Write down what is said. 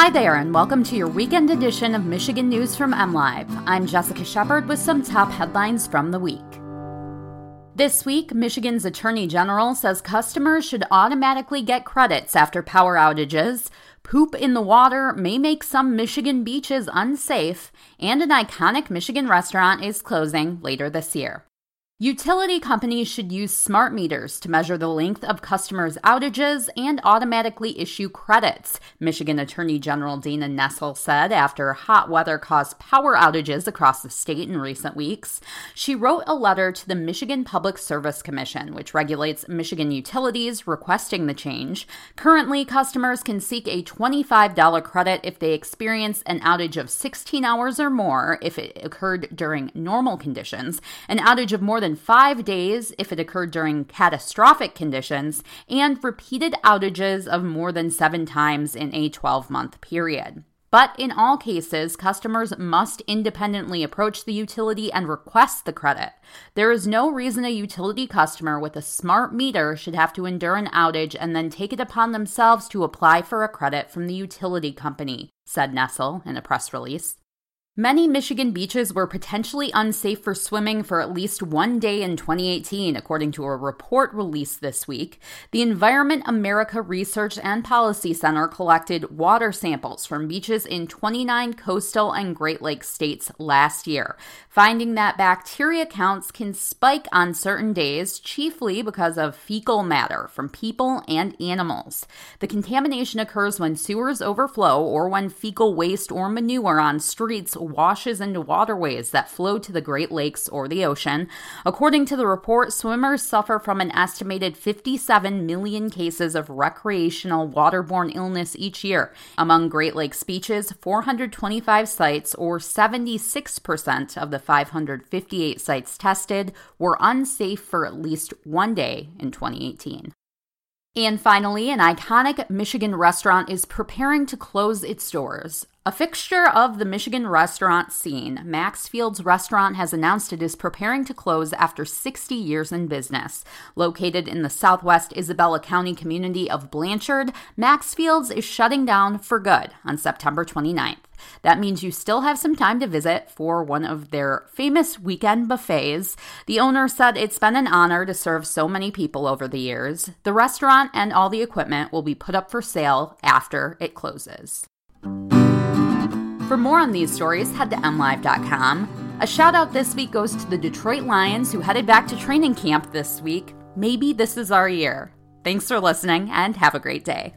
Hi there, and welcome to your weekend edition of Michigan News from MLive. I'm Jessica Shepard with some top headlines from the week. This week, Michigan's Attorney General says customers should automatically get credits after power outages. Poop in the water may make some Michigan beaches unsafe, and an iconic Michigan restaurant is closing later this year. Utility companies should use smart meters to measure the length of customers' outages and automatically issue credits, Michigan Attorney General Dana Nessel said after hot weather caused power outages across the state in recent weeks. She wrote a letter to the Michigan Public Service Commission, which regulates Michigan utilities, requesting the change. Currently, customers can seek a $25 credit if they experience an outage of 16 hours or more if it occurred during normal conditions, an outage of more than than five days if it occurred during catastrophic conditions, and repeated outages of more than seven times in a 12 month period. But in all cases, customers must independently approach the utility and request the credit. There is no reason a utility customer with a smart meter should have to endure an outage and then take it upon themselves to apply for a credit from the utility company, said Nessel in a press release. Many Michigan beaches were potentially unsafe for swimming for at least one day in 2018, according to a report released this week. The Environment America Research and Policy Center collected water samples from beaches in 29 coastal and Great Lakes states last year, finding that bacteria counts can spike on certain days, chiefly because of fecal matter from people and animals. The contamination occurs when sewers overflow or when fecal waste or manure on streets washes into waterways that flow to the Great Lakes or the ocean. According to the report, swimmers suffer from an estimated 57 million cases of recreational waterborne illness each year. Among Great Lakes beaches, 425 sites, or 76% of the 558 sites tested, were unsafe for at least one day in 2018. And finally, an iconic Michigan restaurant is preparing to close its doors. A fixture of the Michigan restaurant scene, Maxfield's Restaurant has announced it is preparing to close after 60 years in business. Located in the southwest Isabella County community of Blanchard, Maxfield's is shutting down for good on September 29th. That means you still have some time to visit for one of their famous weekend buffets. The owner said it's been an honor to serve so many people over the years. The restaurant and all the equipment will be put up for sale after it closes. For more on these stories, head to mlive.com. A shout out this week goes to the Detroit Lions who headed back to training camp this week. Maybe this is our year. Thanks for listening and have a great day.